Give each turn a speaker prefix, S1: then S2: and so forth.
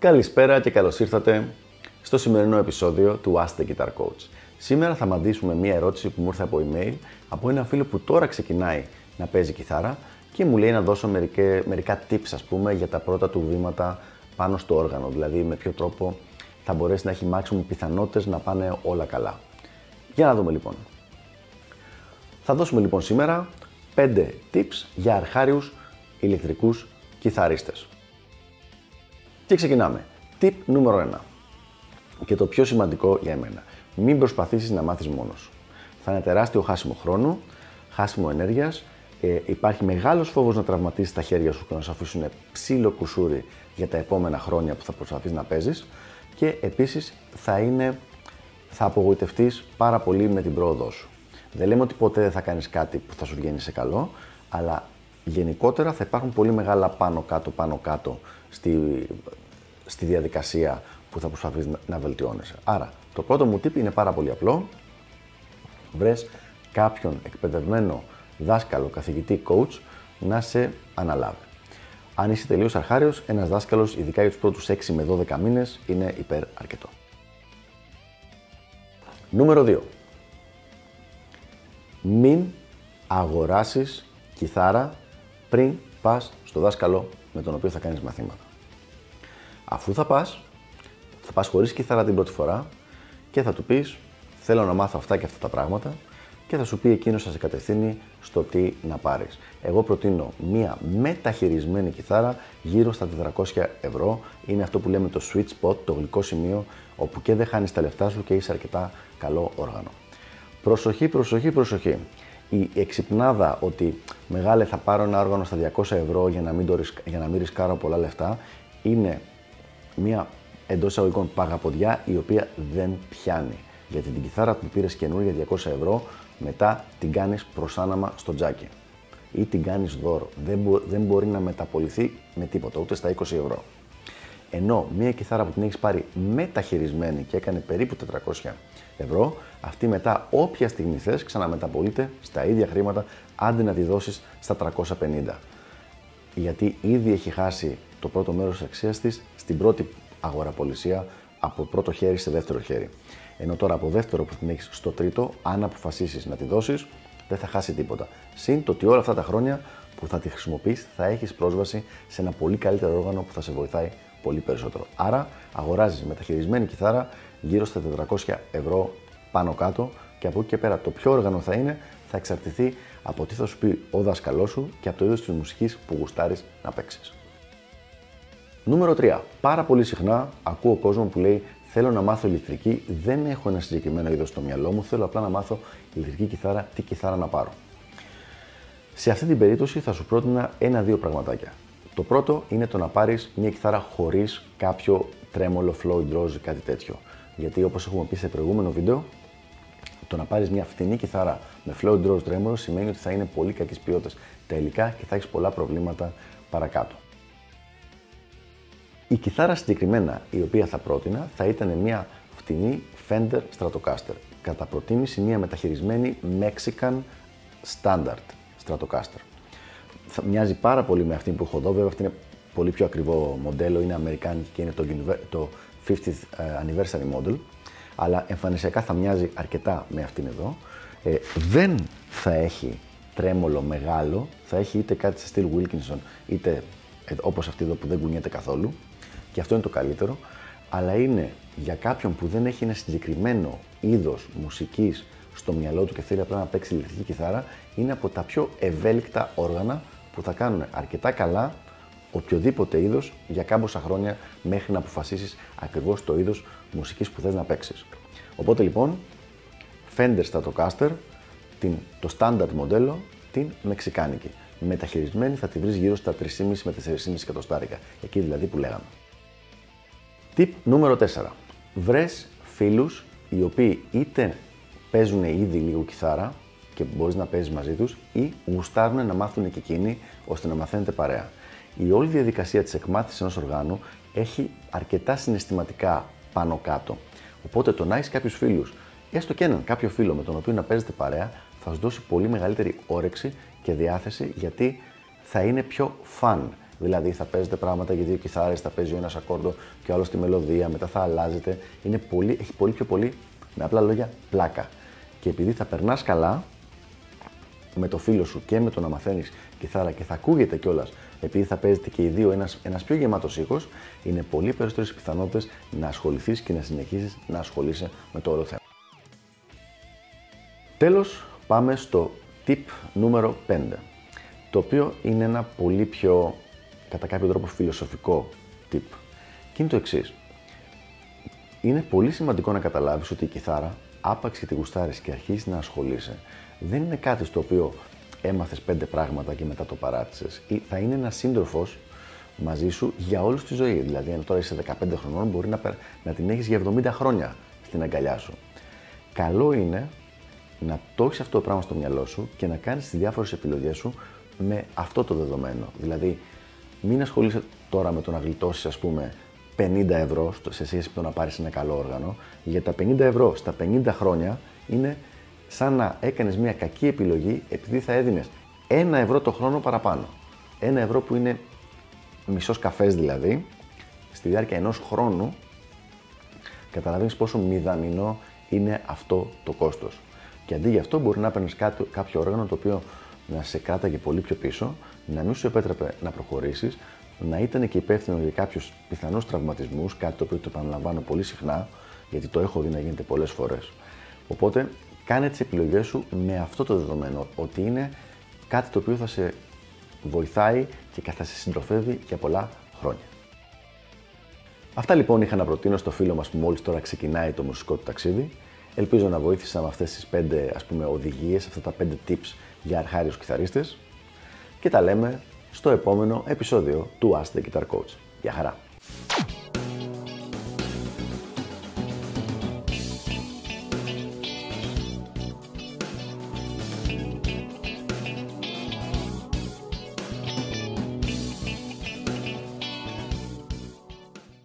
S1: Καλησπέρα και καλώς ήρθατε στο σημερινό επεισόδιο του Ask the Guitar Coach. Σήμερα θα απαντήσουμε μία ερώτηση που μου ήρθε από email από ένα φίλο που τώρα ξεκινάει να παίζει κιθάρα και μου λέει να δώσω μερικέ, μερικά tips ας πούμε για τα πρώτα του βήματα πάνω στο όργανο, δηλαδή με ποιο τρόπο θα μπορέσει να έχει maximum πιθανότητες να πάνε όλα καλά. Για να δούμε λοιπόν. Θα δώσουμε λοιπόν σήμερα 5 tips για αρχάριους ηλεκτρικούς κιθαρίστες. Και ξεκινάμε. Tip νούμερο 1. Και το πιο σημαντικό για εμένα. Μην προσπαθήσεις να μάθεις μόνος Θα είναι τεράστιο χάσιμο χρόνου, χάσιμο ενέργειας, ε, υπάρχει μεγάλος φόβος να τραυματίσεις τα χέρια σου και να σου αφήσουν ψήλο κουσούρι για τα επόμενα χρόνια που θα προσπαθείς να παίζεις και επίσης θα είναι θα απογοητευτείς πάρα πολύ με την πρόοδό σου. Δεν λέμε ότι ποτέ δεν θα κάνεις κάτι που θα σου βγαίνει σε καλό, αλλά γενικότερα θα υπάρχουν πολύ μεγάλα πάνω κάτω πάνω κάτω στη, στη διαδικασία που θα προσπαθείς να, να βελτιώνεσαι. Άρα, το πρώτο μου τύπο είναι πάρα πολύ απλό. Βρες κάποιον εκπαιδευμένο δάσκαλο, καθηγητή, coach να σε αναλάβει. Αν είσαι τελείως αρχάριος, ένας δάσκαλος, ειδικά για τους πρώτους 6 με 12 μήνες, είναι υπερ αρκετό. Νούμερο 2. Μην αγοράσεις κιθάρα πριν πας στο δάσκαλο με τον οποίο θα κάνεις μαθήματα. Αφού θα πας, θα πας χωρίς κιθάρα την πρώτη φορά και θα του πεις θέλω να μάθω αυτά και αυτά τα πράγματα και θα σου πει εκείνος θα σε κατευθύνει στο τι να πάρεις. Εγώ προτείνω μία μεταχειρισμένη κιθάρα γύρω στα 400 ευρώ. Είναι αυτό που λέμε το sweet spot, το γλυκό σημείο, όπου και δεν χάνεις τα λεφτά σου και είσαι αρκετά καλό όργανο. Προσοχή, προσοχή, προσοχή. Η εξυπνάδα ότι μεγάλε θα πάρω ένα όργανο στα 200 ευρώ για να μην, το, για να μην ρισκάρω πολλά λεφτά είναι μια εντός εισαγωγικών παγαποδιά η οποία δεν πιάνει. Γιατί την κιθάρα που πήρες καινούργια 200 ευρώ, μετά την κάνεις προσάναμα στο τζάκι. Ή την κάνεις δώρο. Δεν, δεν μπορεί να μεταπολυθεί με τίποτα, ούτε στα 20 ευρώ. Ενώ μια κιθάρα που την έχεις πάρει μεταχειρισμένη και έκανε περίπου 400 ευρώ, αυτή μετά όποια στιγμή θες ξαναμεταπολείται στα ίδια χρήματα, άντε να τη δώσεις στα 350. Γιατί ήδη έχει χάσει το πρώτο μέρος της αξίας της στην πρώτη αγοραπολισία από πρώτο χέρι σε δεύτερο χέρι. Ενώ τώρα από δεύτερο που την έχεις στο τρίτο, αν αποφασίσεις να τη δώσεις, δεν θα χάσει τίποτα. Συν το ότι όλα αυτά τα χρόνια που θα τη χρησιμοποιείς θα έχεις πρόσβαση σε ένα πολύ καλύτερο όργανο που θα σε βοηθάει πολύ περισσότερο. Άρα αγοράζεις μεταχειρισμένη κιθάρα γύρω στα 400 ευρώ πάνω κάτω και από εκεί και πέρα το πιο όργανο θα είναι θα εξαρτηθεί από τι θα σου πει ο δάσκαλό σου και από το είδος της μουσικής που γουστάρεις να παίξεις. Νούμερο 3. Πάρα πολύ συχνά ακούω κόσμο που λέει Θέλω να μάθω ηλεκτρική, δεν έχω ένα συγκεκριμένο είδος στο μυαλό μου, θέλω απλά να μάθω ηλεκτρική κιθάρα, τι κιθάρα να πάρω. Σε αυτή την περίπτωση θα σου πρότεινα ένα-δύο πραγματάκια. Το πρώτο είναι το να πάρεις μια κιθάρα χωρίς κάποιο τρέμολο, Floyd Rose ή κάτι τέτοιο. Γιατί όπως έχουμε πει σε προηγούμενο βίντεο, το να πάρεις μια φτηνή κιθάρα με Floyd Rose τρέμολο σημαίνει ότι θα είναι πολύ κακής ποιότητας τα υλικά και θα έχεις πολλά προβλήματα παρακάτω. Η κιθάρα συγκεκριμένα η οποία θα πρότεινα θα ήταν μια φτηνή Fender Stratocaster. Κατά προτίμηση μια μεταχειρισμένη Mexican Standard Stratocaster θα μοιάζει πάρα πολύ με αυτή που έχω εδώ. Βέβαια, αυτή είναι πολύ πιο ακριβό μοντέλο, είναι αμερικάνικη και είναι το, το 50th ε, anniversary model. Αλλά εμφανισιακά θα μοιάζει αρκετά με αυτήν εδώ. Ε, δεν θα έχει τρέμολο μεγάλο, θα έχει είτε κάτι σε στυλ Wilkinson, είτε ε, όπως αυτή εδώ που δεν κουνιέται καθόλου. Και αυτό είναι το καλύτερο. Αλλά είναι για κάποιον που δεν έχει ένα συγκεκριμένο είδος μουσικής στο μυαλό του και θέλει απλά να παίξει ηλεκτρική κιθάρα, είναι από τα πιο ευέλικτα όργανα που θα κάνουν αρκετά καλά οποιοδήποτε είδος για κάμποσα χρόνια μέχρι να αποφασίσεις ακριβώς το είδος μουσικής που θες να παίξεις. Οπότε λοιπόν, Fender Stratocaster, την, το standard μοντέλο, την μεξικάνικη. Μεταχειρισμένη θα τη βρεις γύρω στα 3,5 με 4,5 εκατοστάρικα. Εκεί δηλαδή που λέγαμε. Tip νούμερο 4. Βρες φίλους οι οποίοι είτε παίζουν ήδη λίγο κιθάρα και μπορείς να παίζεις μαζί τους ή γουστάρουν να μάθουν και εκείνοι ώστε να μαθαίνετε παρέα. Η όλη διαδικασία της εκμάθησης ενός οργάνου έχει αρκετά συναισθηματικά πάνω κάτω. Οπότε το να έχεις κάποιους φίλους, έστω και έναν κάποιο φίλο με τον οποίο να παίζετε παρέα, θα σου δώσει πολύ μεγαλύτερη όρεξη και διάθεση γιατί θα είναι πιο fun. Δηλαδή θα παίζετε πράγματα για δύο κιθάρες, θα παίζει ο ένας ακόρντο και ο άλλος τη μελωδία, μετά θα αλλάζετε. Είναι πολύ, έχει πολύ πιο πολύ, με απλά λόγια, πλάκα. Και επειδή θα περνάς καλά με το φίλο σου και με το να μαθαίνεις κιθάρα και θα ακούγεται κιόλας, επειδή θα παίζετε και οι δύο ένας ένας πιο γεμάτος ήχος, είναι πολύ περισσότερες πιθανότητες να ασχοληθείς και να συνεχίσεις να ασχολείσαι με το όλο θέμα. Τέλος, πάμε στο tip νούμερο 5, το οποίο είναι ένα πολύ πιο κατά κάποιο τρόπο φιλοσοφικό tip. Και είναι το εξής. Είναι πολύ σημαντικό να καταλάβεις ότι η κιθάρα, άπαξ και τη γουστάρεις και αρχίσεις να ασχολείσαι, δεν είναι κάτι στο οποίο έμαθες πέντε πράγματα και μετά το παράτησες. Θα είναι ένας σύντροφος μαζί σου για όλη τη ζωή. Δηλαδή, αν τώρα είσαι 15 χρονών, μπορεί να, να την έχεις για 70 χρόνια στην αγκαλιά σου. Καλό είναι να το έχεις αυτό το πράγμα στο μυαλό σου και να κάνεις τις διάφορες επιλογές σου με αυτό το δεδομένο. Δηλαδή, μην ασχολείσαι τώρα με το να γλιτώσεις, ας πούμε, 50 ευρώ σε σχέση με το να πάρεις ένα καλό όργανο, γιατί τα 50 ευρώ στα 50 χρόνια είναι σαν να έκανες μια κακή επιλογή επειδή θα έδινες 1 ευρώ το χρόνο παραπάνω. Ένα ευρώ που είναι μισός καφές δηλαδή, στη διάρκεια ενός χρόνου, καταλαβαίνεις πόσο μηδαμινό είναι αυτό το κόστος. Και αντί γι' αυτό μπορεί να παίρνεις κάποιο όργανο το οποίο να σε κράταγε πολύ πιο πίσω, να μην σου επέτρεπε να προχωρήσεις, να ήταν και υπεύθυνο για κάποιους πιθανούς τραυματισμούς, κάτι το οποίο το επαναλαμβάνω πολύ συχνά, γιατί το έχω δει να γίνεται πολλές φορές. Οπότε κάνε τις επιλογές σου με αυτό το δεδομένο, ότι είναι κάτι το οποίο θα σε βοηθάει και θα σε συντροφεύει για πολλά χρόνια. Αυτά λοιπόν είχα να προτείνω στο φίλο μας που μόλις τώρα ξεκινάει το μουσικό του ταξίδι. Ελπίζω να βοήθησα με αυτές τις πέντε ας πούμε οδηγίες, αυτά τα πέντε tips για αρχάριους κιθαρίστες και τα λέμε στο επόμενο επεισόδιο του Ask the Guitar Coach. Γεια χαρά!